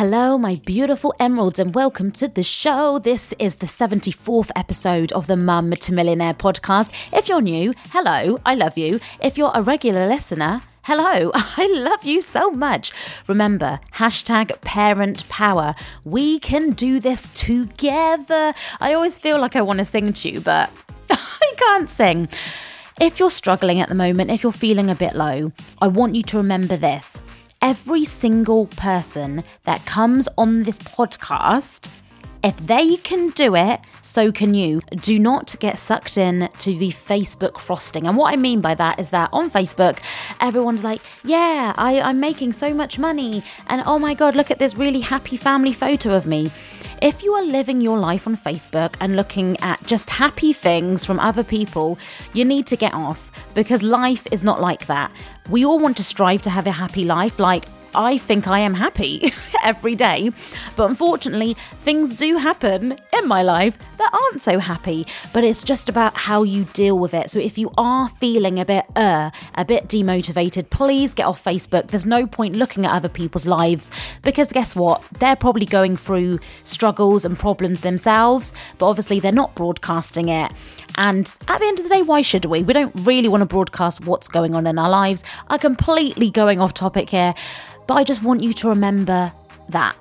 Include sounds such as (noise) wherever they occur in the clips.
Hello, my beautiful emeralds, and welcome to the show. This is the 74th episode of the Mum to Millionaire podcast. If you're new, hello, I love you. If you're a regular listener, hello, (laughs) I love you so much. Remember, hashtag parent power. We can do this together. I always feel like I want to sing to you, but (laughs) I can't sing. If you're struggling at the moment, if you're feeling a bit low, I want you to remember this every single person that comes on this podcast, if they can do it, so can you. Do not get sucked in to the Facebook frosting. And what I mean by that is that on Facebook, everyone's like, yeah, I, I'm making so much money. And oh my God, look at this really happy family photo of me. If you are living your life on Facebook and looking at just happy things from other people, you need to get off because life is not like that. We all want to strive to have a happy life, like I think I am happy (laughs) every day. But unfortunately, things do happen in my life that aren't so happy. But it's just about how you deal with it. So if you are feeling a bit uh, a bit demotivated, please get off Facebook. There's no point looking at other people's lives because guess what? They're probably going through struggles and problems themselves, but obviously they're not broadcasting it. And at the end of the day, why should we? We don't really want to broadcast what's going on in our lives. I'm completely going off topic here. But I just want you to remember that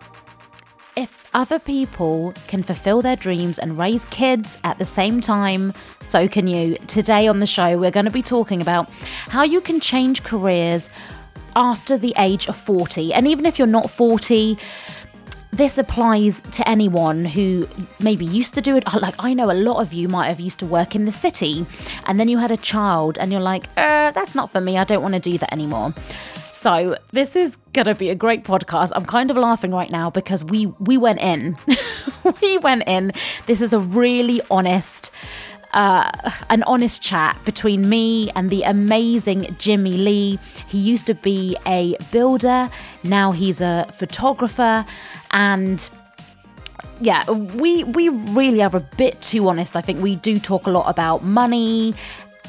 if other people can fulfill their dreams and raise kids at the same time, so can you. Today on the show, we're going to be talking about how you can change careers after the age of 40. And even if you're not 40, this applies to anyone who maybe used to do it. (laughs) Like, I know a lot of you might have used to work in the city, and then you had a child, and you're like, uh, that's not for me. I don't want to do that anymore. So this is gonna be a great podcast. I'm kind of laughing right now because we we went in, (laughs) we went in. This is a really honest. Uh, an honest chat between me and the amazing Jimmy Lee. He used to be a builder, now he's a photographer, and yeah, we we really are a bit too honest. I think we do talk a lot about money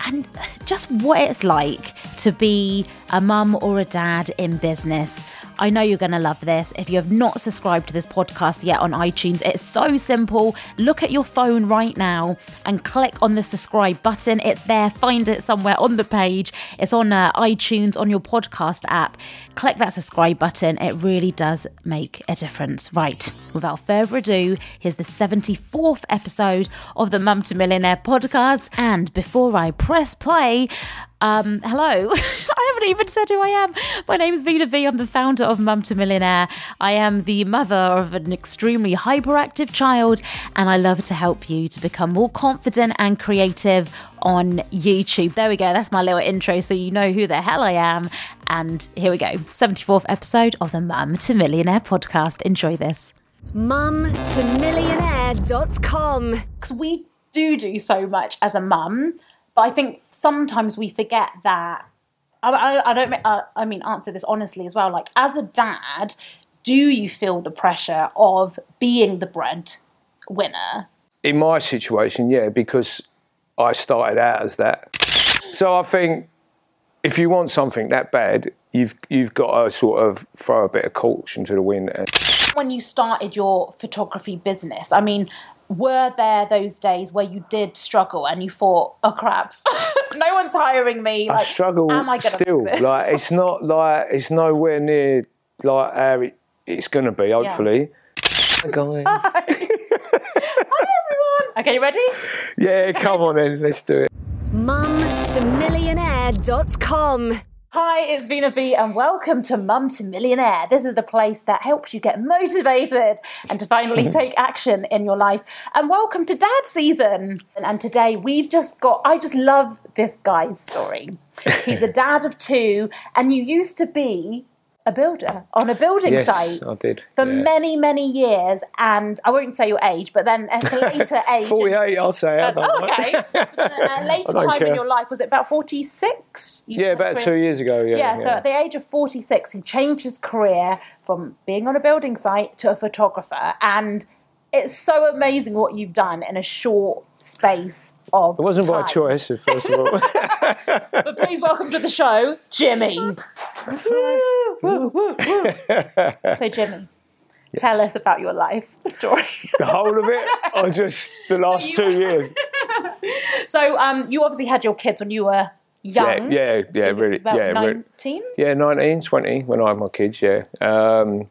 and just what it's like to be a mum or a dad in business. I know you're going to love this. If you have not subscribed to this podcast yet on iTunes, it's so simple. Look at your phone right now and click on the subscribe button. It's there. Find it somewhere on the page. It's on uh, iTunes, on your podcast app. Click that subscribe button. It really does make a difference. Right. Without further ado, here's the 74th episode of the Mum to Millionaire podcast. And before I press play, um, hello. (laughs) I haven't even said who I am. My name is Vina V. I'm the founder of Mum to Millionaire. I am the mother of an extremely hyperactive child, and I love to help you to become more confident and creative on YouTube. There we go. That's my little intro so you know who the hell I am. And here we go 74th episode of the Mum to Millionaire podcast. Enjoy this. Mum to millionaire.com. Because we do do so much as a mum but I think sometimes we forget that. I, I, I don't. Uh, I mean, answer this honestly as well. Like, as a dad, do you feel the pressure of being the bread winner? In my situation, yeah, because I started out as that. So I think if you want something that bad, you've you've got to sort of throw a bit of caution to the wind. When you started your photography business, I mean, were there those days where you did struggle and you thought, "Oh crap, (laughs) no one's hiring me"? Like, I struggle am I still. Like it's not like it's nowhere near like how it, it's going to be. Hopefully, yeah. guys. Hi. (laughs) Hi everyone. Okay, you ready? Yeah, come on then, let's do it. Mum to millionaire.com. Hi, it's Vina V, and welcome to Mum to Millionaire. This is the place that helps you get motivated and to finally (laughs) take action in your life. And welcome to Dad season. And today we've just got, I just love this guy's story. He's a (laughs) dad of two, and you used to be a builder on a building yes, site I did, for yeah. many, many years. And I won't say your age, but then uh, at a later (laughs) age. 48, I'll say. Uh, oh, okay. (laughs) Uh, a later time care. in your life, was it about 46? yeah, about two years ago, yeah, yeah. so at the age of 46, he changed his career from being on a building site to a photographer. And it's so amazing what you've done in a short space of. It wasn't time. by choice, first of all. (laughs) but please welcome to the show, Jimmy. So, Jimmy, Tell us about your life (laughs) story. The whole of it, or (laughs) just the last you- two (laughs) years? so, um, you obviously had your kids when you were young. Yeah, yeah, yeah, So really, about yeah, 19? yeah, 19, 20 when I had my kids, yeah. Um,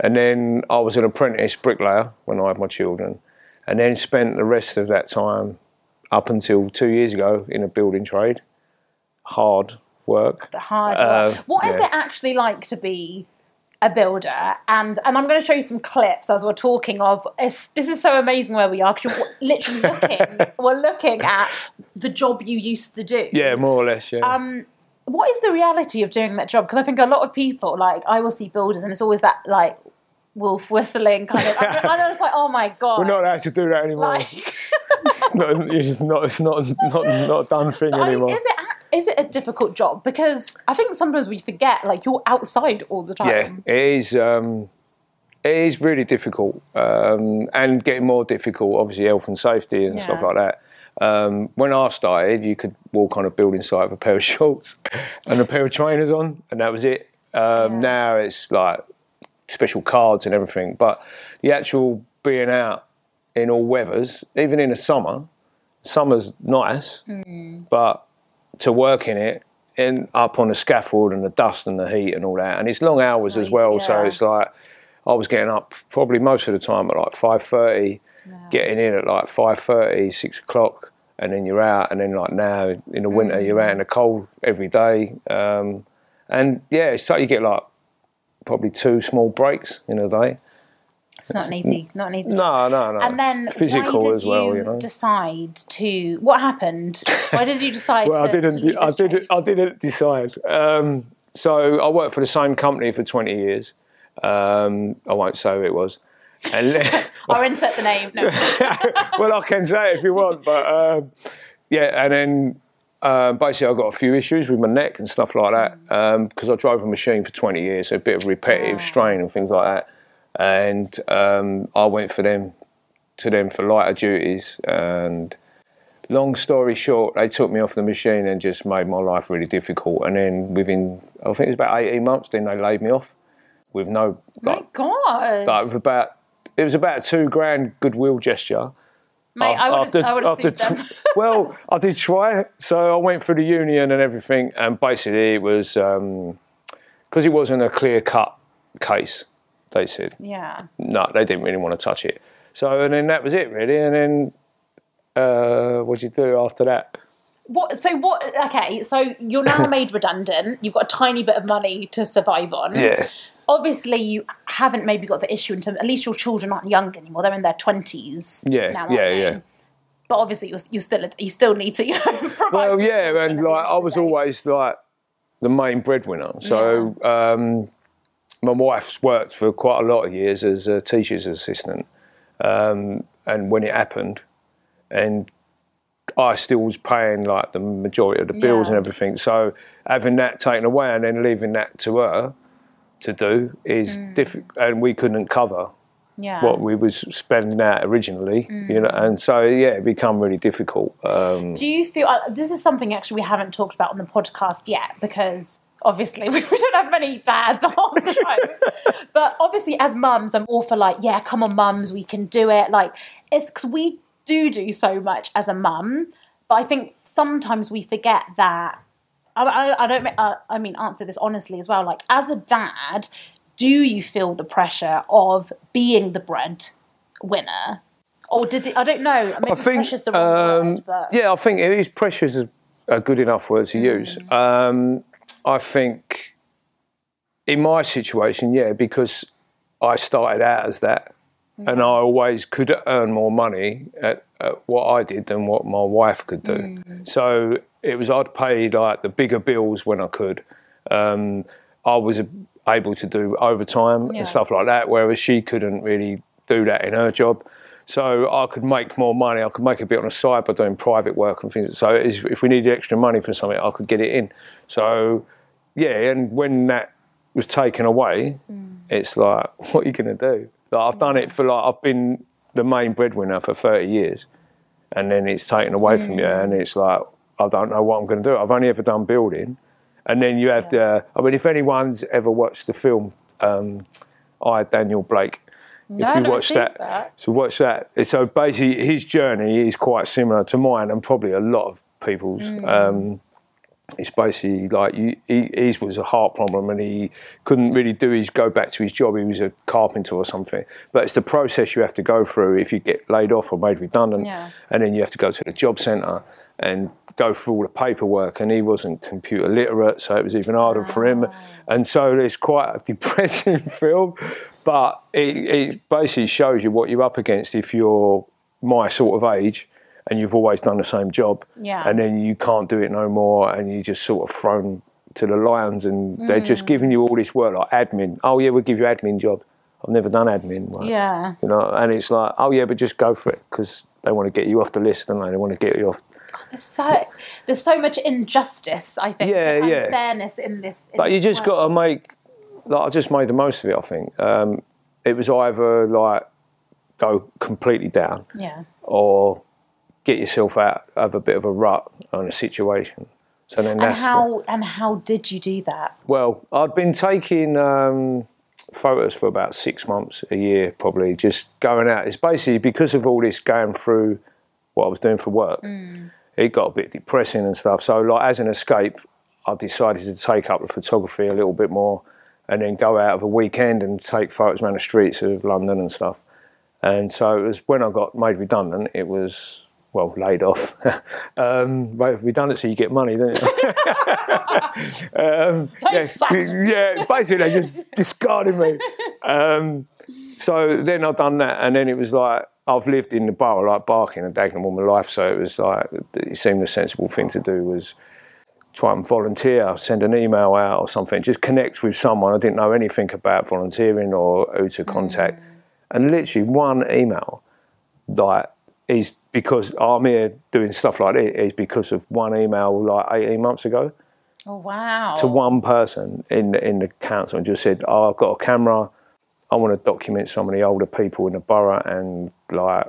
and then I was an apprentice bricklayer when I had my children, and then spent the rest of that time up until two years ago in a building trade. Hard work. The hard Uh, work. What is yeah. it actually like to be a builder? And and I'm going to show you some clips as we're talking of. This is so amazing where we are because you're literally looking. (laughs) we're looking at the job you used to do. Yeah, more or less, yeah. Um, what is the reality of doing that job? Because I think a lot of people, like I will see builders, and it's always that like wolf whistling kind of. I, I know it's like, oh my god. (laughs) We're not allowed to do that anymore. like, (laughs) it's, not, it's not. It's not. Not, not a done thing I mean, anymore. is it is it a difficult job? Because I think sometimes we forget, like you're outside all the time. yeah, it is. Um, it is really difficult, um, and getting more difficult. Obviously, health and safety and stuff like that. Um, when I started, you could walk on a building site with a pair of (laughs) shorts and a pair of trainers on, and that was it. Um, Yeah. Now it's like special cards and everything, but the actual being out in all weathers, even in the summer, summer's nice, but to work in it and up on the scaffold and the dust and the heat and all that, and it's long hours not as well. easy, So it's like I was getting up probably most of the time at like five thirty, getting in at like five thirty, six o'clock, and then you're out. And then like now in the winter, you're out in the cold every day, um, and yeah, it's like you get like probably two small breaks in a day. It's not an easy, not an easy. No, no, no. And then physical why did as well. you, know. decide to? What happened? Why did you decide? (laughs) Well, to, I didn't. I didn't. I didn't decide. Um, so I worked for the same company for twenty years. Um, I won't say who it was. And then- (laughs) I'll insert the name. No. (laughs) well, I can say it if you want, but um, yeah. And then um, basically, I got a few issues with my neck and stuff like that because I drove a machine for twenty years, so a bit of repetitive strain and things like that. And um, I went for them to them for lighter duties and long story short, they took me off the machine and just made my life really difficult. And then within, I think it was about 18 months, then they laid me off with no, My God, like with about, it was about a two grand goodwill gesture. mate, I would have, I would have after t- (laughs) well, I did try. So I went through the union and everything, and basically it was because it wasn't a clear cut case. They said yeah. no, they didn't really want to touch it. So and then that was it really. And then uh, what did you do after that? What? So what? Okay, so you're now (laughs) made redundant. You've got a tiny bit of money to survive on. Yeah. Obviously, you haven't maybe got the issue in terms. At least your children aren't young anymore. They're in their twenties. Yeah, now, yeah, they? yeah. But obviously, you're, you still you still need to (laughs) you know. Well, yeah, and like I was always like the main breadwinner. So um, my wife's worked for quite a lot of years as a teacher's assistant, um, and when it happened, and I still was paying like the majority of the bills Yeah. and everything. So having that taken away and then leaving that to her to do is Mm. difficult, and we couldn't cover yeah. what we was spending out originally, you know, and so yeah, it become really difficult. Um, Do you feel uh, this is something actually we haven't talked about on the podcast yet because obviously (laughs) we don't have many dads on the show. but obviously, as mums, I'm all for like, yeah, come on, mums, we can do it. Like, it's because we do do so much as a mum, but I think sometimes we forget that. I, I, I don't. Uh, I mean, answer this honestly as well. Like, as a dad, do you feel the pressure of being the bread winner? Or did it, I don't know. Maybe I think, pressure's the wrong um, word, but yeah, I think it is pressures a, a good enough word to use. Mm. Um, I think in my situation, yeah, because I started out as that, and I always could earn more money at, at what I did than what my wife could do. Mm. So it was I'd pay like the bigger bills when I could. Um, I was able to do overtime Yeah. and stuff like that, whereas she couldn't really do that in her job. So I could make more money. I could make a bit on the side by doing private work and things. So if if we needed extra money for something, I could get it in. So yeah, and when that was taken away, it's like, (laughs) what are you going to do? Like, I've done it for like I've been the main breadwinner for thirty years, and then it's taken away from you, and it's like I don't know what I'm going to do. I've only ever done building, and then you have the. I mean, if anyone's ever watched the film, um, I Daniel Blake. No, if you watch that, that. so watch that. So basically, his journey is quite similar to mine, and probably a lot of people's. Mm. Um, it's basically like you, he, his was a heart problem, and he couldn't really do his go back to his job. He was a carpenter or something. But it's the process you have to go through if you get laid off or made redundant, Yeah. and then you have to go to the job centre and go through all the paperwork. And he wasn't computer literate, so it was even harder for him. Ah. And so it's quite a (laughs) depressing film, but it, it basically shows you what you're up against if you're my sort of age and you've always done the same job. Yeah. And then you can't do it no more and you just sort of thrown to the lions and they're just Mm. giving you all this work like admin. Oh yeah, we'll give you admin job. I've never done admin. work. Yeah. You know, and it's like, oh yeah, but just go for it because they want to get you off the list, and they? they want to get you off. There's so there's so much injustice. I think. Yeah, yeah. Unfairness in this. in But you just got to make. Like I just made the most of it. I think um, it was either like go completely down Yeah. or get yourself out of a bit of a rut on a situation. So then And how and how did you do that? Well, I'd been taking um, photos for about six months, a year probably, just going out. It's basically because of all this going through what I was doing for work. It got a bit depressing and stuff. So, like as an escape, I decided to take up the photography a little bit more, and then go out of a weekend and take photos around the streets of London and stuff. And so it was when I got made redundant. It was well laid off. (laughs) um, well, redundancy, you get money, (laughs) don't you? um, yeah, (laughs) yeah, basically they just discarded me. Um, so then I've done that, and then it was like I've lived in the borough like Barking and Dagenham all my life. So it was like it seemed the sensible thing to do was try and volunteer, send an email out or something, just connect with someone. I didn't know anything about volunteering or who to contact, and literally one email, like is because I'm here doing stuff like this is because of one email like 18 months ago Oh wow. to one person in the, in the council and just said, "Oh, I've got a camera. I want to document some of the older people in the borough, and like,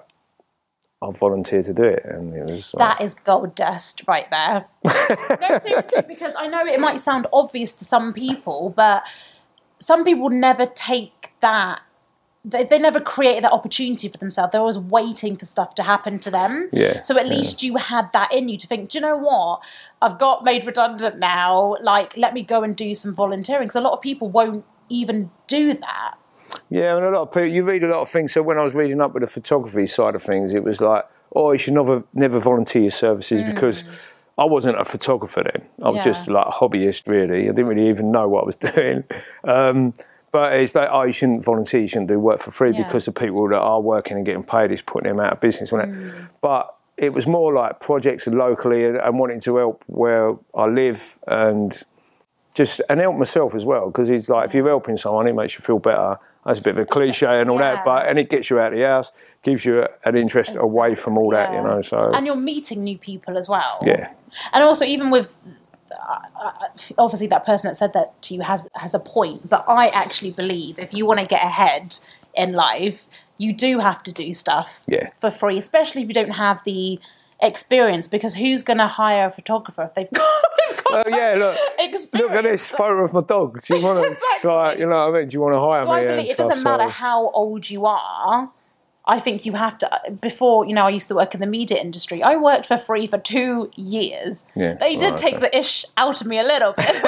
I volunteered to do it." And it was like, That is gold dust right there. (laughs) no, seriously, because I know it might sound obvious to some people, but some people never take that. They, they never created that opportunity for themselves. They're always waiting for stuff to happen to them. Yeah, So at least you had that in you to think, do you know what? I've got made redundant now. Like, let me go and do some volunteering. Because a lot of people won't even do that. yeah, and a lot of people. You read a lot of things. So when I was reading up with the photography side of things, it was like, "Oh, you should never never volunteer your services because." I wasn't a photographer then. I was Mm. Yeah. just like a hobbyist, really. I didn't really even know what I was (laughs) doing. Um, but it's like, oh, you shouldn't volunteer, you shouldn't do work for free Yeah. because the people that are working and getting paid is putting them out of business. Mm. But it was more like projects locally and, and wanting to help where I live and just and help myself as well because it's like if you're helping someone, it makes you feel better. That's a bit of a cliche and all Yeah. that, but and it gets you out of the house, gives you an interest away from all that, you know. So And you're meeting new people as well. yeah, And also, even with obviously that person that said that to you has has a point, but I actually believe if you want to get ahead in life, you do have to do stuff Yeah. for free, especially if you don't have the experience. Because who's going to hire a photographer if they've (laughs) got, they've got Oh yeah, look, experience? look at this photo of my dog. Do you want to, (laughs) Exactly. like, you know what I mean? Do you want to hire So I me? believe and it stuff? doesn't matter So- how old you are. I think you have to. Before you know, I used to work in the media industry. I worked for free for two years. Yeah, they did oh, right, take okay. the ish out of me a little bit (laughs) before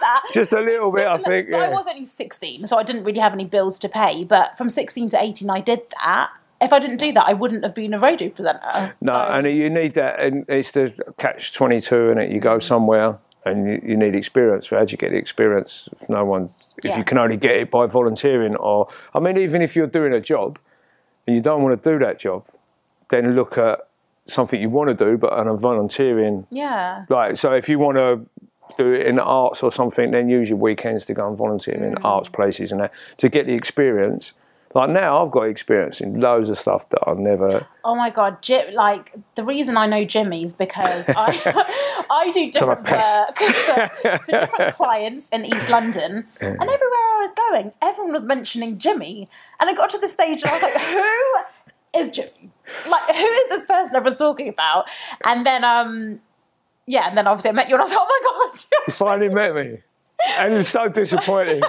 that. (laughs) Just a little bit, I Just a think. little- Yeah. I was only sixteen, so I didn't really have any bills to pay. But from sixteen to eighteen, I did that. If I didn't do that, I wouldn't have been a radio presenter. No, So- and you need that, and it's the catch twenty two, and it you go somewhere. And you, you need experience. How'd you get the experience? If no one, if Yeah. you can only get it by volunteering, or I mean, even if you're doing a job and you don't want to do that job, then look at something you want to do, but on a volunteering yeah, Like, so if you want to do it in the arts or something, then use your weekends to go and volunteer in Mm. arts places and that to get the experience. Like now, I've got experience in loads of stuff that I've never. Oh my god, Jim, like the reason I know Jimmy is because I (laughs) I do different work for, (laughs) for different (laughs) clients in East London, and everywhere I was going, everyone was mentioning Jimmy, and I got to the stage and I was like, who is Jimmy? Like, who is this person everyone's talking about? And then, um, yeah, and then obviously I met you, and I was like, oh my god, You finally met me, and it was so disappointing.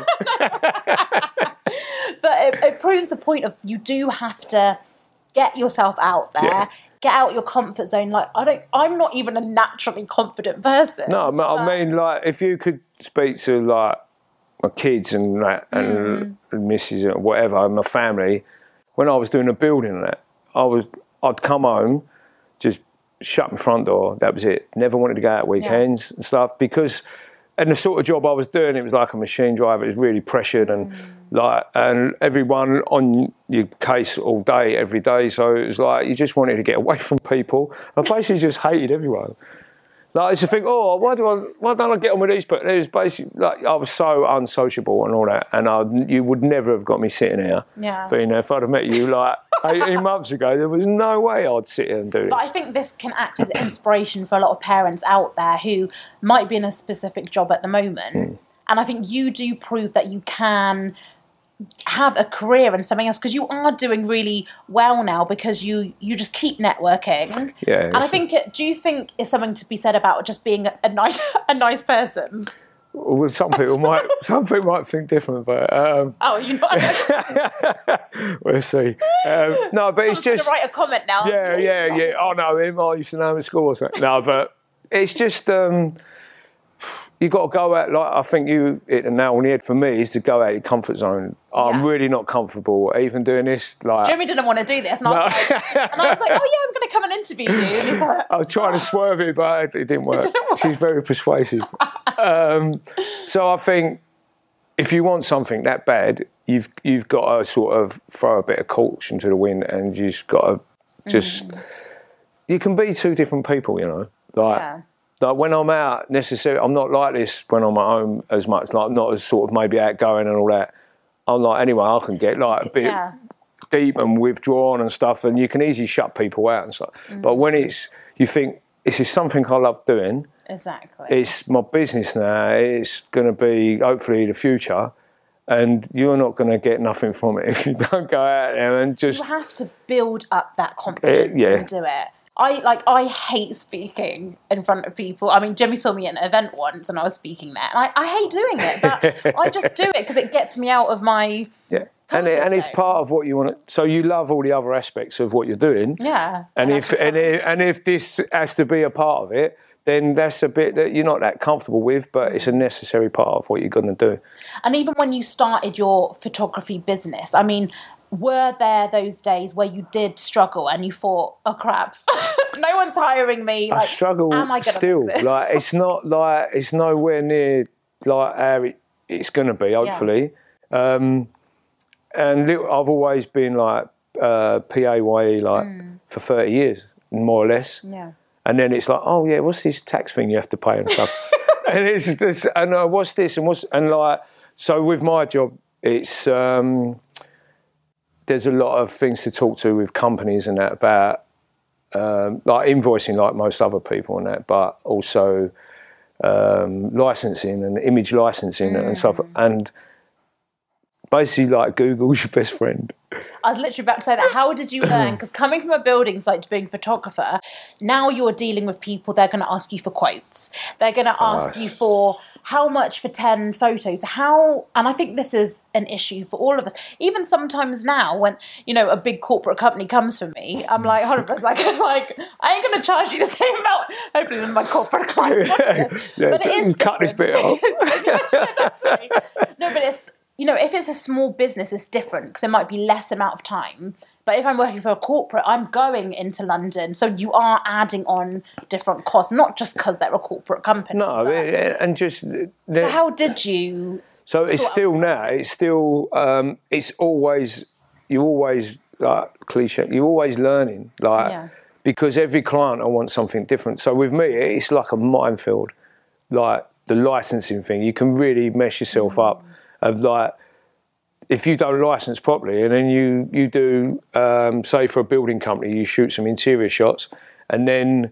But it, it proves the point of you do have to get yourself out there. Yeah. Get out your comfort zone. Like I don't. I'm not even a naturally confident person. No, I mean, I mean, like if you could speak to like my kids and that and Mm. missus or whatever, and my family, when I was doing the building and that, I was I'd come home, just shut my front door. That was it. Never wanted to go out weekends and stuff because, and the sort of job I was doing, it was like a machine driver. It was really pressured and like and everyone on your case all day, every day. So it was like you just wanted to get away (laughs) from people. I basically just hated everyone. Like I used to think, oh, why do I, why don't I get on with these? But it was basically like I was so unsociable and all that, and I, you would never have got me sitting here. Yeah. You know, if I'd have met you like 18 (laughs) months ago, there was no way I'd sit here and do this. But I think this can act as inspiration for a lot of parents out there who might be in a specific job at the moment. Hmm. And I think you do prove that you can have a career in something else because you are doing really well now because you you just keep networking. Yeah, And I think it, do you think is something to be said about just being a, nice (laughs) a nice person? Well, some people (laughs) might, some people might think different, but um, Oh, you know, (laughs) we'll see. Um, no, but it's just write a comment now. Yeah, yeah, yeah. I know him. I used to know him at school or something. No, but it's just um, you got to go out. Like I think you hit the nail on the head for me is to go out of your comfort zone. I'm Yeah. really not comfortable even doing this. Like Jeremy didn't want to do this, and I was like, and I was like, oh yeah, I'm going to come and interview you. And he's like, (laughs) I was trying to swerve it, but it, it didn't work. didn't work. She's very persuasive. um, so I think if you want something that bad, you've you've got to sort of throw a bit of caution to the wind, and you've got to just. Mm. You can be two different people, you know. Like, Yeah. Like when I'm out, necessarily, I'm not like this when I'm at home as much. Like, not as sort of maybe outgoing and all that. I'm like anyway, I can get like a bit yeah. deep and withdrawn and stuff, and you can easily shut people out and stuff. But when it's you think this is something I love doing, Exactly. it's my business now. It's going to be hopefully the future, and you're not going to get nothing from it (laughs) if you don't go out there and just you have to build up that confidence Uh, yeah. and do it. I like I hate speaking in front of people. I mean, Jimmy saw me at an event once and I was speaking there, and I, I hate doing it, but I (laughs) just do it because it gets me out of my yeah. And, it, and it's part of what you want. to... So you love all the other aspects of what you're doing. yeah. And if and if, and if this has to be a part of it, then that's a bit that you're not that comfortable with, but it's a necessary part of what you're going to do. And even when you started your photography business, I mean, were there those days where you did struggle and you thought, "Oh crap, (laughs) no one's hiring me"? I struggle am I still. Like it's not like it's nowhere near like how it, it's going to be. Hopefully, um, and I've always been like uh, PAYE like for thirty years, more or less. Yeah. And then it's like, oh yeah, what's this tax thing you have to pay and stuff? (laughs) and it's just, and uh, what's this and what's and like so with my job, it's um, there's a lot of things to talk to with companies and that about um, like invoicing, like most other people and that, but also um, licensing and image licensing and stuff, and basically like Google's (laughs) your best friend. I was literally about to say that. How did you (coughs) learn? Because coming from a building site to being a photographer, now you're dealing with people. They're going to ask you for quotes. They're going to ask you for how much for ten photos. How? And I think this is an issue for all of us. Even sometimes now, when you know a big corporate company comes for me, I'm like, hold on a second. (laughs) Like, I ain't going to charge you the same amount. Hopefully, than my corporate (laughs) client. Yeah, (laughs) but it is cut this bit off. Maybe I should, actually. No, but it's you know, if it's a small business, it's different because there might be less amount of time. But if I'm working for a corporate, I'm going into London, so you are adding on different costs, not just because they're a corporate company. No, but- and just but how did you? So it's still now. It's still. Um, it's always. You always like cliche. You're always learning, like Yeah. because every client I want something different. So with me, it's like a minefield. Like the licensing thing, you can really mess yourself Mm. up. Of like, if you don't license properly, and then you you do, um, say for a building company, you shoot some interior shots, and then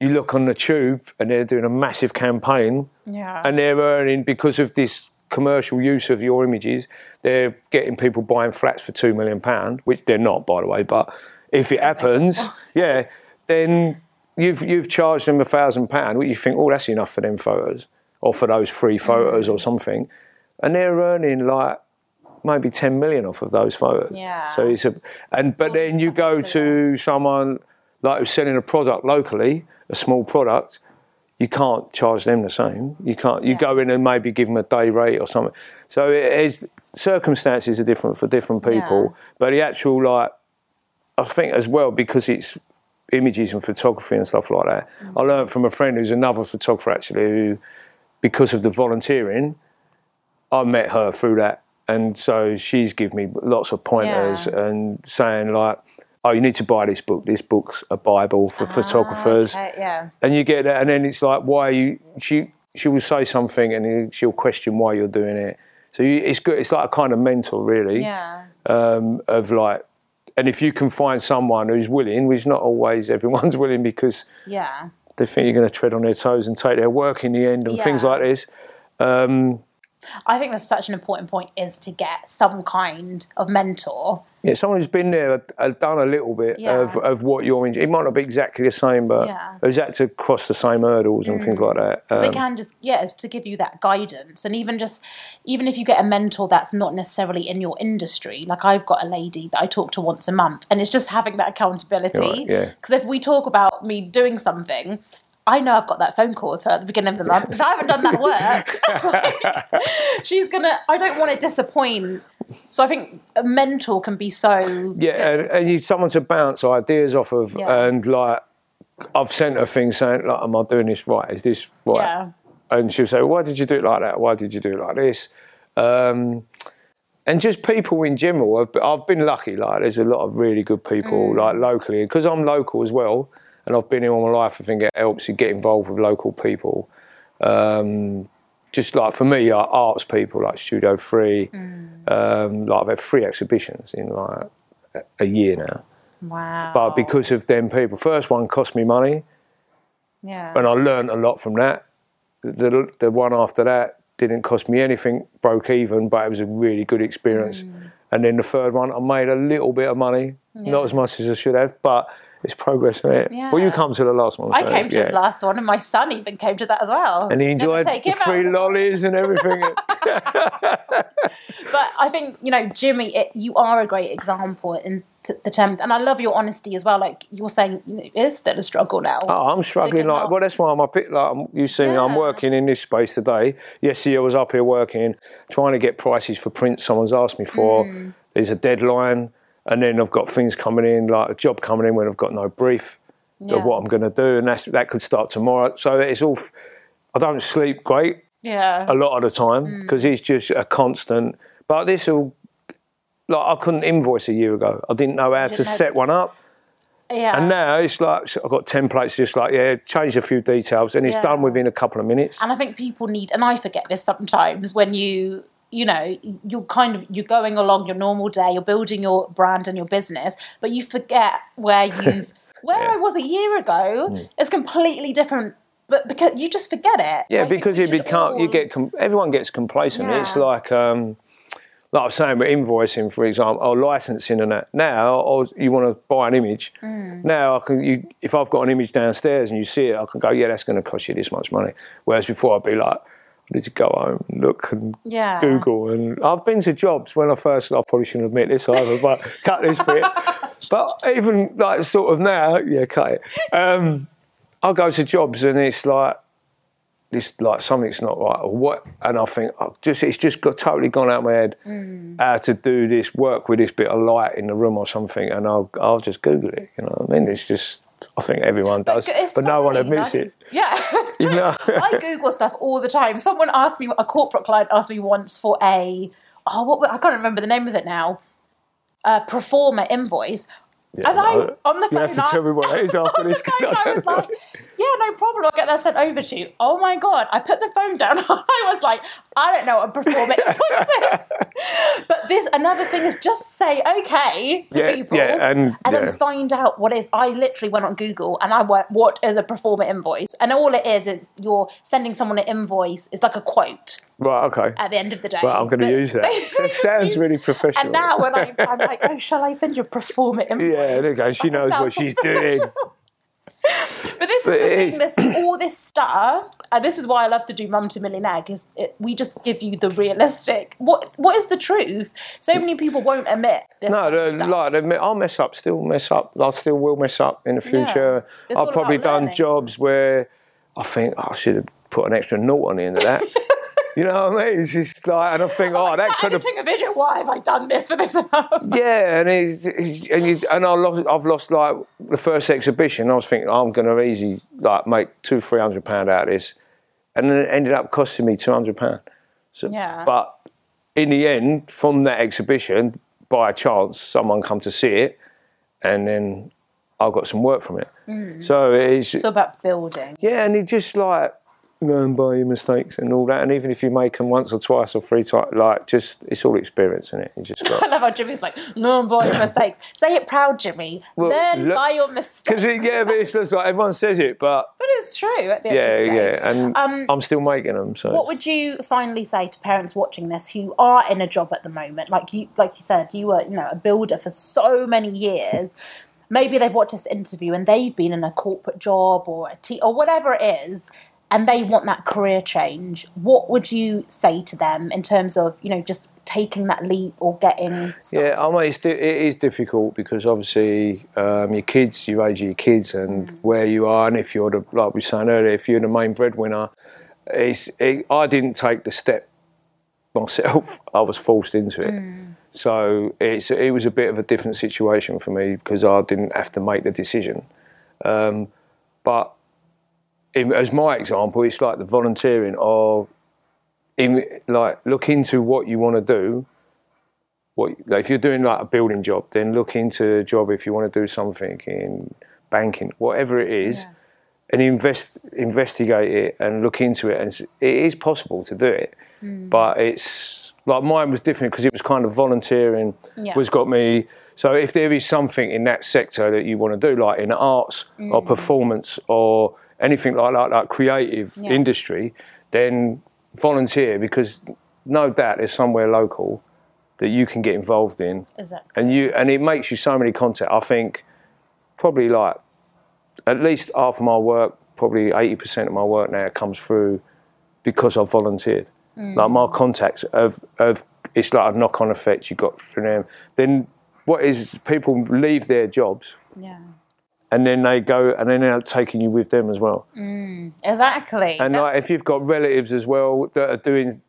you look on the tube, and they're doing a massive campaign Yeah. and they're earning because of this commercial use of your images. They're getting people buying flats for two million pound, which they're not, by the way. But if it happens, yeah, then you've you've charged them a thousand pound. What you think? Oh, that's enough for them photos, or for those free photos, or something, and they're earning like maybe 10 million off of those photos. Yeah. So it's a, and but then you go to someone like who's selling a product locally, a small product, you can't charge them the same. You can't. You Yeah. go in and maybe give them a day rate or something. So it is circumstances are different for different people. Yeah. But the actual like, I think as well because it's images and photography and stuff like that. Mm. I learned from a friend who's another photographer actually who, because of the volunteering, I met her through that, and so she's given me lots of pointers Yeah. and saying like. Oh, you need to buy this book. This book's a Bible for photographers Ah, Okay, yeah. and you get that, and then it's like, why are you? She she will say something, and she'll question why you're doing it. So you, it's good. It's like a kind of mentor, really, Yeah. um, of like, and if you can find someone who's willing, which not always everyone's (laughs) willing because Yeah. they think you're going to tread on their toes and take their work in the end and things like this. Um, I think that's such an important point is to get some kind of mentor. yeah, someone who's been there, uh, done a little bit Yeah. of, of what you're in. It might not be exactly the same, but Yeah. who's had to cross the same hurdles and things like that. So they Um, can just yeah, it's to give you that guidance, and even just even if you get a mentor that's not necessarily in your industry. Like I've got a lady that I talk to once a month, and it's just having that accountability. Right, yeah. Because if we talk about me doing something. I know I've got that phone call with her at the beginning of the month. If I haven't done that work, (laughs) she's gonna. I don't want to disappoint. So I think a mentor can be so. Yeah, and, and you someone to bounce ideas off of, Yeah. and like I've sent her things saying, like, "Am I doing this right? Is this right?" Yeah. And she'll say, "Why did you do it like that? Why did you do it like this?" Um, and just people in general. I've, I've been lucky. Like, there's a lot of really good people, like locally, because I'm local as well, and I've been here all my life. I think it helps you get involved with local people. Um, just like for me, like arts people, like Studio Free, um, like I've had three exhibitions in like a- year now. Wow. But because of them people, first one cost me money, yeah. and I learned a lot from that. The the one after that didn't cost me anything, broke even, but it was a really good experience. Mm. And then the third one, I made a little bit of money, not as much as I should have, but it's progress, isn't it? Well, you Yeah. come to the last one. I first, came to yeah. his last one, and my son even came to that as well. and he enjoyed the out free lollies and everything. (laughs) (laughs) But I think you know, Jimmy, it, you are a great example in the term, and I love your honesty as well. Like you're saying, you know, it is still a struggle now. Oh, I'm struggling. Like, well, that's why I'm up. Like, I'm, you see me. I'm working in this space today. Yesterday, I was up here working, trying to get prices for prints someone's asked me for. Mm. There's a deadline, and then I've got things coming in, like a job coming in when I've got no brief Yeah. of what I'm going to do, and that's, that could start tomorrow. So it's all. f- I don't sleep great yeah, a lot of the time Mm. because it's just a constant. But this will. Like I couldn't invoice a year ago. I didn't know how to didn't know- set one up. yeah. And now it's like I've got templates, just like yeah, change a few details, and it's Yeah. done within a couple of minutes. and I think people need, and I forget this sometimes when you. You know, you're kind of you're going along your normal day. You're building your brand and your business, but you forget where (laughs) you've where Yeah. I was a year ago. It's completely different, but because you just forget it. Yeah, think because you become you get com- everyone gets complacent. It's like um, like I was saying with invoicing, for example, or licensing and that. Now, or you want to buy an image. Mm. Now, I can you if I've got an image downstairs and you see it, I can go, yeah, that's going to cost you this much money. Whereas before, I'd be like. I need to go home and look and Yeah. Google. And I've been to jobs when I first, I probably shouldn't admit this either, but (laughs) cut this bit. but even like sort of now, yeah, cut it. Um, I go to jobs and it's like, this like something's not right or what and I think oh, just it's just got totally gone out of my head Mm. how to do this work with this bit of light in the room or something and I'll I'll just Google it you know what I mean it's just I think everyone does but, it's no one admits it Yeah, (laughs) it's true. know? I Google stuff all the time. Someone asked me, a corporate client asked me once for a, oh, what, I can't remember the name of it now, a pro forma invoice. And I, no, on the you phone, have to I- tell me what (laughs) it is after this, phone, I I was know. like, yeah, no problem. I'll get that sent over to you. Oh my God. I put the phone down. (laughs) I was like, I don't know what a pro forma invoice (laughs) is. But this, another thing is just say okay to Yeah, people yeah, and- yeah. then find out what is. I literally went on Google and I went, what is a pro forma invoice? And all it is is you're sending someone an invoice. It's like a quote right okay at the end of the day. well I'm going to use that they- that sounds really professional And now when I, I'm like, oh, shall I send you a pro forma invoice? Yeah there you go she knows what she's (laughs) doing But this But is the thing, is. this all this stuff, and this is why I love to do Mum to Millionaire because we just give you the realistic. What what is the truth? So many people won't admit this. No, the, like admit, I'll mess up, still mess up. I still will mess up in the future. All I've probably done learning. jobs where I think oh, I should have put an extra naught on the end of that. (laughs) you know what I mean? It's just like, and I think, oh, that could have. a video. Why have I done this for this? (laughs) Yeah, and it's, it's- and you, and I lost. I've lost like the first exhibition. I was thinking oh, I'm going to easy like make two, three hundred pound out of this, and then it ended up costing me two hundred pound. So, Yeah. But in the end, from that exhibition, by a chance, someone come to see it, and then I got some work from it. Mm. So it's It's all about building. yeah, and it just like learn by your mistakes and all that. And even if you make them once or twice or three times, like just it's all experience, isn't it? You just got. (laughs) I love how Jimmy's like, learn by your mistakes. Say it proud, Jimmy. Well, learn look- by your mistakes. Because yeah, but it's just like everyone says it, but but it's true at the end yeah, of the day. yeah, and Um, I'm still making them. So What would you finally say to parents watching this who are in a job at the moment? Like you, like you said, you were, you know, a builder for so many (laughs) years. Maybe they've watched this interview and they've been in a corporate job or a t- or whatever it is, and they want that career change. What would you say to them in terms of, you know, just taking that leap or getting? yeah, I mean, it's di- it is difficult because obviously um, your kids, your age of your kids, and Mm. where you are, and if you're the like we were saying earlier, if you're the main breadwinner, it's, it, I didn't take the step myself. (laughs) I was forced into it. So it's it was a bit of a different situation for me because I didn't have to make the decision. Um, but in, as my example, it's like the volunteering or in, like look into what you want to do. What like, if you're doing like a building job, then look into a job if you want to do something in banking, whatever it is, and invest investigate it and look into it. And it is possible to do it, mm. but it's like mine was different because it was kind of volunteering. Yeah. Was got me. So if there is something in that sector that you want to do, like in arts or mm. performance or anything like that, like creative Yeah. industry, then volunteer because no doubt there's somewhere local that you can get involved in it? and you and it makes you so many contact. I think probably like at least half of my work, probably eighty percent of my work now comes through because I've volunteered. Mm. Like my contacts of of it's like a knock on effect you got from them. Then what is people leave their jobs Yeah. And then they go and then they're taking you with them as well. Exactly. And That's- like if you've got relatives as well that are doing,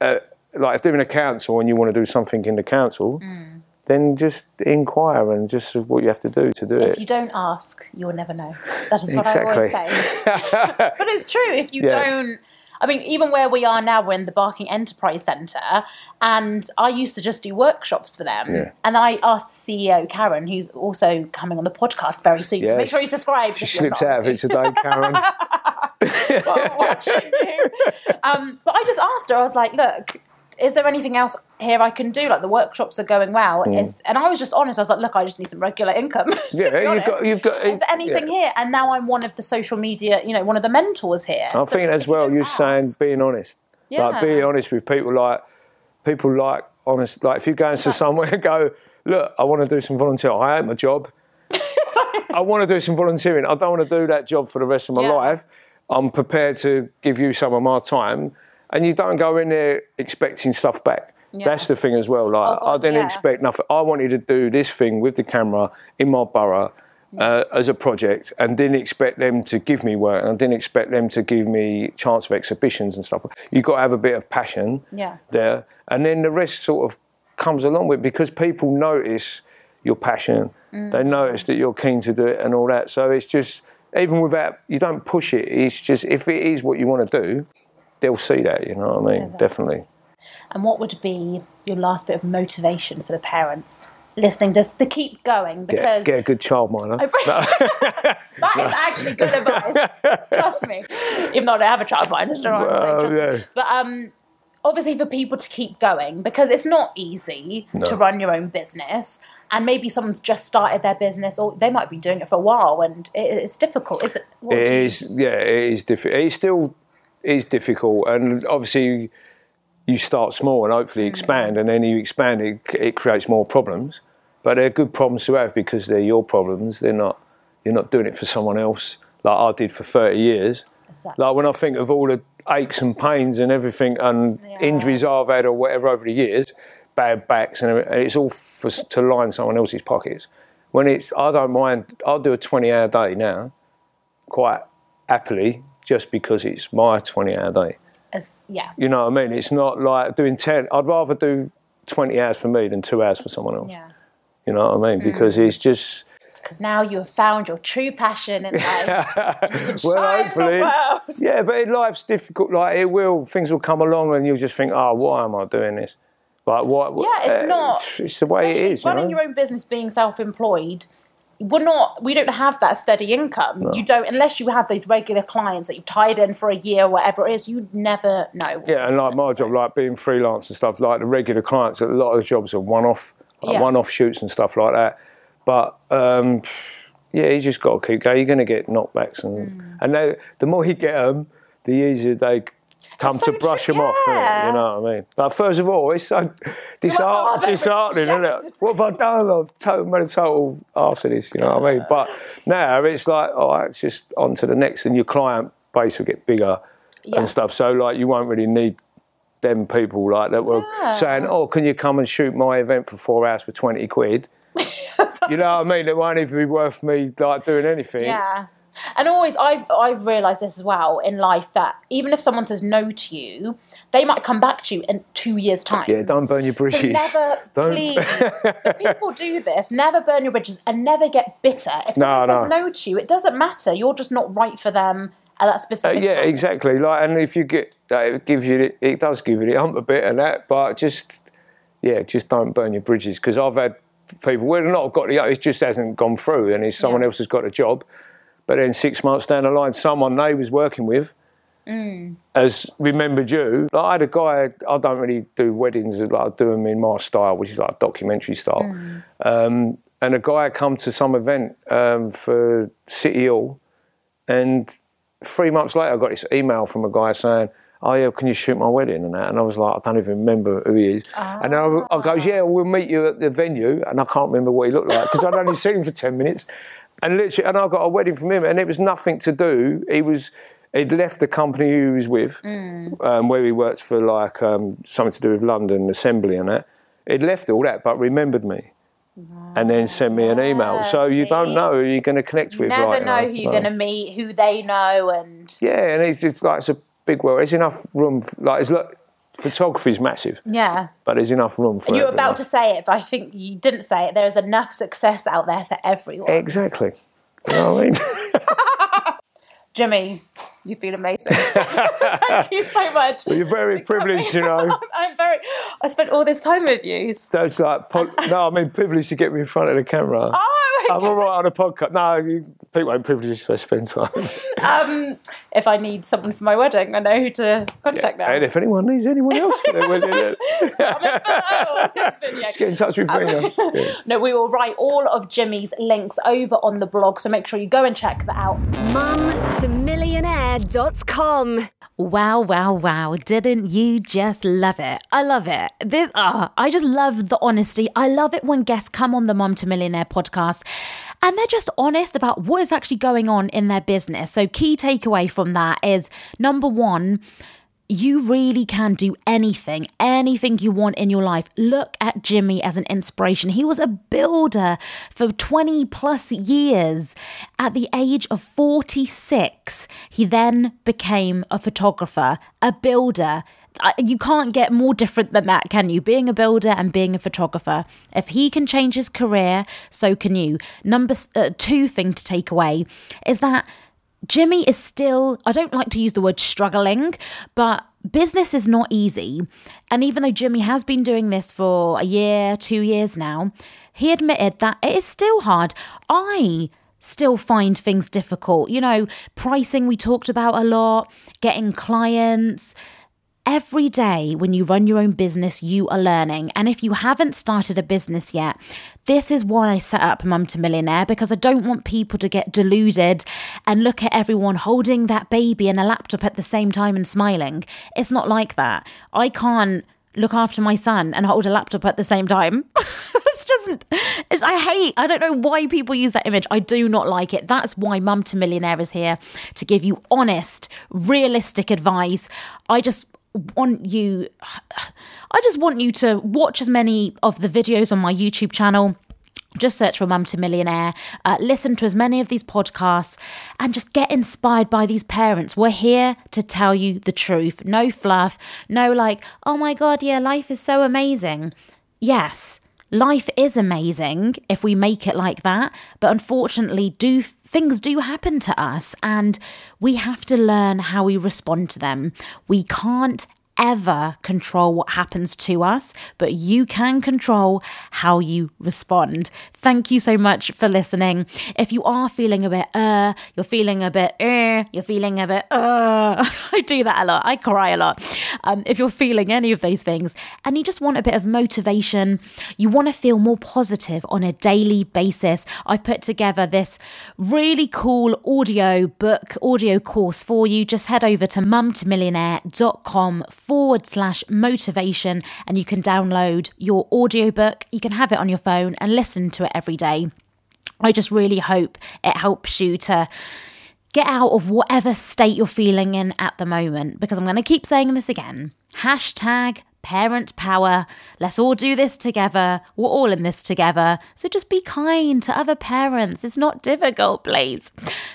uh, like if they're in a council and you want to do something in the council, Mm. then just inquire and just what you have to do to do if it. If you don't ask, you'll never know. That is what Exactly. I always say. (laughs) but it's true. If you Yeah. don't, I mean, even where we are now, we're in the Barking Enterprise Centre, and I used to just do workshops for them. Yeah. And I asked the CEO, Karen, who's also coming on the podcast very soon, to Yeah. make sure he's described. She slips out of it today, Karen. (laughs) while watching you. Um, but I just asked her, I was like, look, is there anything else here I can do? Like the workshops are going well. Hmm. Is, and I was just honest. I was like, look, I just need some regular income. (laughs) Yeah, you've got- you've got- Is there anything yeah. here? And now I'm one of the social media, you know, one of the mentors here. I So think if as well, you're ask- saying being honest. Yeah. Like being honest with people like people like honest like if you go into somewhere and go, look, I want to do some volunteer. I hate my job. (laughs) I want to do some volunteering. I don't want to do that job for the rest of my Yeah. life. I'm prepared to give you some of my time. And you don't go in there expecting stuff back. Yeah. That's the thing as well. Like Oh, I didn't yeah. expect nothing. I wanted to do this thing with the camera in my borough uh, as a project, and didn't expect them to give me work, and I didn't expect them to give me chance of exhibitions and stuff. You have got to have a bit of passion Yeah. there, and then the rest sort of comes along with because people notice your passion. Mm. They notice that you're keen to do it and all that. So it's just even without you don't push it. It's just if it is what you want to do, they'll see that. You know what I mean? Exactly. Definitely. And what would be your last bit of motivation for the parents listening just to keep going? Get, Because get a good childminder. (laughs) that is actually good (laughs) advice. Trust me. Even though I don't have a child mind, I don't know what I'm saying. Yeah. But um, obviously, for people to keep going because it's not easy No. to run your own business. And maybe someone's just started their business, or they might be doing it for a while, and it, it's difficult. Is it? what It do you- is, yeah, it is difficult. It's still is difficult, and obviously, you start small and hopefully mm-hmm. expand, and then you expand, it, it creates more problems. But they're good problems to have because they're your problems. They're not, you're not doing it for someone else like I did for 30 years. Exactly. Like when I think of all the aches and pains and everything and Yeah. injuries I've had or whatever over the years, bad backs and and it's all for, to line someone else's pockets. When it's, I don't mind. I'll do a 20 hour day now, quite happily, just because it's my 20 hour day. As- yeah. You know what I mean? It's not like doing 10. I'd rather do 20 hours for me than two hours for someone else. Yeah. You know what I mean? Because Mm. it's just, Because now you have found your true passion in life. and (laughs) can well, hopefully. Yeah, but in life's difficult. Like it will, things will come along, and you'll just think, "Oh, why am I doing this?" Like what? Yeah, it's uh, not. It's, the way it is. is. You Running know? your own business, being self-employed, we're not. We don't have that steady income. You don't unless you have those regular clients that you've tied in for a year, whatever it is. You never know. Yeah, and like my job, like being freelance and stuff, like the regular clients, a lot of the jobs are one-off, like Yeah. one-off shoots and stuff like that. But um, yeah, you just got to keep going. You're going to get knockbacks, and Mm. and they, the more you get them, the easier they come to brush them off. innit? You know what I mean? Like first of all, it's so (laughs) disheart- disheartening, isn't it? What have I done? I've total, made a total arse of this. You know what I mean? But now it's like, oh, it's just on to the next, and your client base will get bigger Yeah. and stuff. So like, you won't really need them people like that were Yeah. saying, "Oh, can you come and shoot my event for four hours for twenty quid?" (laughs) you know what I mean? It won't even be worth me like doing anything. Yeah. And always, I've, I've realised this as well in life that even if someone says no to you, they might come back to you in two years' time. Yeah, don't burn your So bridges. never, (laughs) Don't- please, (laughs) people do this. Never burn your bridges and never get bitter. If someone No, says no. no to you, it doesn't matter. You're just not right for them at that Uh, specific yeah, time. exactly. Like, and if you get, uh, it gives you, it does give you the hump a bit and that, but just, yeah, just don't burn your bridges because I've had people where they've not got the, it just hasn't gone through, and it's someone Yeah. else has got a job, but then six months down the line, someone they was working with. Mm. Has remembered you. Like I had a guy. I don't really do weddings. Like I do them in my style, which is like documentary style. Mm. Um, and a guy had come to some event um, for City Hall, and three months later, I got this email from a guy saying, "Oh yeah, can you shoot my wedding?" and that. And I was like, I don't even remember who he is. And I, I goes, "Yeah, we'll meet you at the venue." And I can't remember what he looked like because I'd only seen him for ten minutes. And literally, and I got a wedding from him, and it was nothing to do. He was. He'd left the company he was with, um, where he worked for like um, something to do with London Assembly and that. He'd left all that, but remembered me, and then sent me an email. So you don't know who you're going to connect with. You never like, know you who you're No. going to meet, who they know, and Yeah, and it's just like it's a big world. There's enough room. f- Like it's like photography's massive, yeah. but there's enough room for. You were about to say it, but I think you didn't say it. There is enough success out there for everyone. exactly. You know what I mean? (laughs) (laughs) Jimmy, you've been amazing. Thank you so much. You're very privileged, you know. (laughs) I'm very. I spent all this time with you. So it's like no, I mean privileged to get me in front of the camera. Oh I'm all right on a podcast. No, you, people ain't privileged to spend time. (laughs) Um, if I need someone for my wedding, I know who to contact now. and if anyone needs anyone else for their (laughs) wedding, then Oh, this video. get in touch with me. (laughs) Yeah. No, we will write all of Jimmy's links over on the blog, so make sure you go and check that out. mumtomillionaire.com. Wow, wow, wow. Didn't you just love it? I love it. This ah, I just love the honesty. I love it when guests come on the Mum to Millionaire podcast and they're just honest about what is actually going on in their business. So key takeaway from that is number 1, you really can do anything, anything you want in your life. Look at Jimmy as an inspiration. He was a builder for 20 plus years. At the age of 46, he then became a photographer, a builder. You can't get more different than that, can you? Being a builder and being a photographer. If he can change his career, so can you. Number uh, two thing to take away is that Jimmy is still, I don't like to use the word struggling, but business is not easy. And even though Jimmy has been doing this for a year, two years now, he admitted that it is still hard. I still find things difficult. You know, pricing we talked about a lot, getting clients. Every day when you run your own business, you are learning. And if you haven't started a business yet, this is why I set up Mum to Millionaire because I don't want people to get deluded and look at everyone holding that baby and a laptop at the same time and smiling. It's not like that. I can't look after my son and hold a laptop at the same time. (laughs) it's just, it's, I hate, I don't know why people use that image. I do not like it. That's why Mum to Millionaire is here to give you honest, realistic advice. I just want you, I just want you to watch as many of the videos on my YouTube channel just search for Mum to Millionaire, uh, listen to as many of these podcasts, and just get inspired by these parents. We're here to tell you the truth. No fluff, no like, oh my God, yeah, life is so amazing. Yes, life is amazing if we make it like that, but unfortunately, do things do happen to us and we have to learn how we respond to them. We can't ever control what happens to us, but you can control how you respond. Thank you so much for listening. If you are feeling a bit, uh, you're feeling a bit, uh, you're feeling a bit, uh, (laughs) I do that a lot. I cry a lot. Um, if you're feeling any of those things and you just want a bit of motivation, you want to feel more positive on a daily basis, I've put together this really cool audio book, audio course for you. Just head over to mumtomillionaire.com forward slash motivation and you can download your audiobook. You can have it on your phone and listen to it every day. I just really hope it helps you to get out of whatever state you're feeling in at the moment because I'm going to keep saying this again. Hashtag parent power. Let's all do this together. We're all in this together. So just be kind to other parents. It's not difficult, please.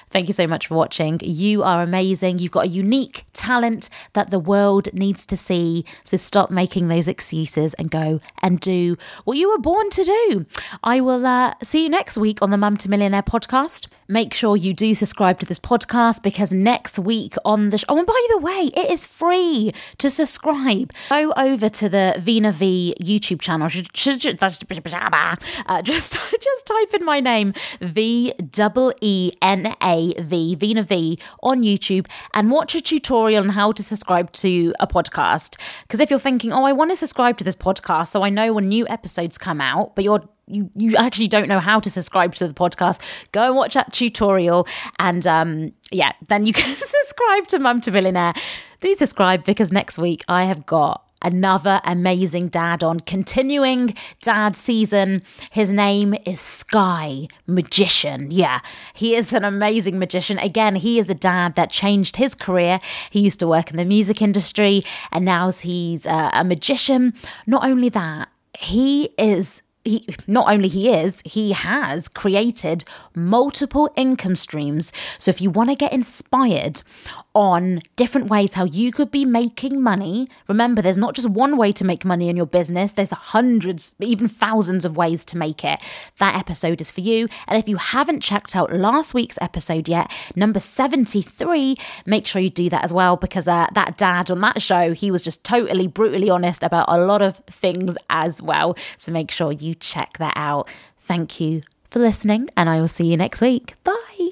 Thank you so much for watching. You are amazing. You've got a unique talent that the world needs to see. So stop making those excuses and go and do what you were born to do. I will uh, see you next week on the Mum to Millionaire podcast. Make sure you do subscribe to this podcast because next week on the show, oh, and by the way, it is free to subscribe. Go over to the Vena V YouTube channel. Uh, just, just type in my name, V E N A V, Vena V, on YouTube and watch a tutorial on how to subscribe to a podcast. Because if you're thinking, oh, I want to subscribe to this podcast so I know when new episodes come out, but you're you you actually don't know how to subscribe to the podcast, go and watch that tutorial, and um, yeah, then you can (laughs) subscribe to Mum to Millionaire. Do subscribe because next week I have got another amazing dad on continuing dad season. His name is Sky Magician. Yeah, he is an amazing magician. Again, he is a dad that changed his career. He used to work in the music industry and now he's a, a magician. Not only that, he is he not only he is he has created multiple income streams so if you want to get inspired on different ways how you could be making money remember there's not just one way to make money in your business there's hundreds even thousands of ways to make it that episode is for you and if you haven't checked out last week's episode yet number 73 make sure you do that as well because uh, that dad on that show he was just totally brutally honest about a lot of things as well so make sure you check that out. Thank you for listening, and I will see you next week. Bye.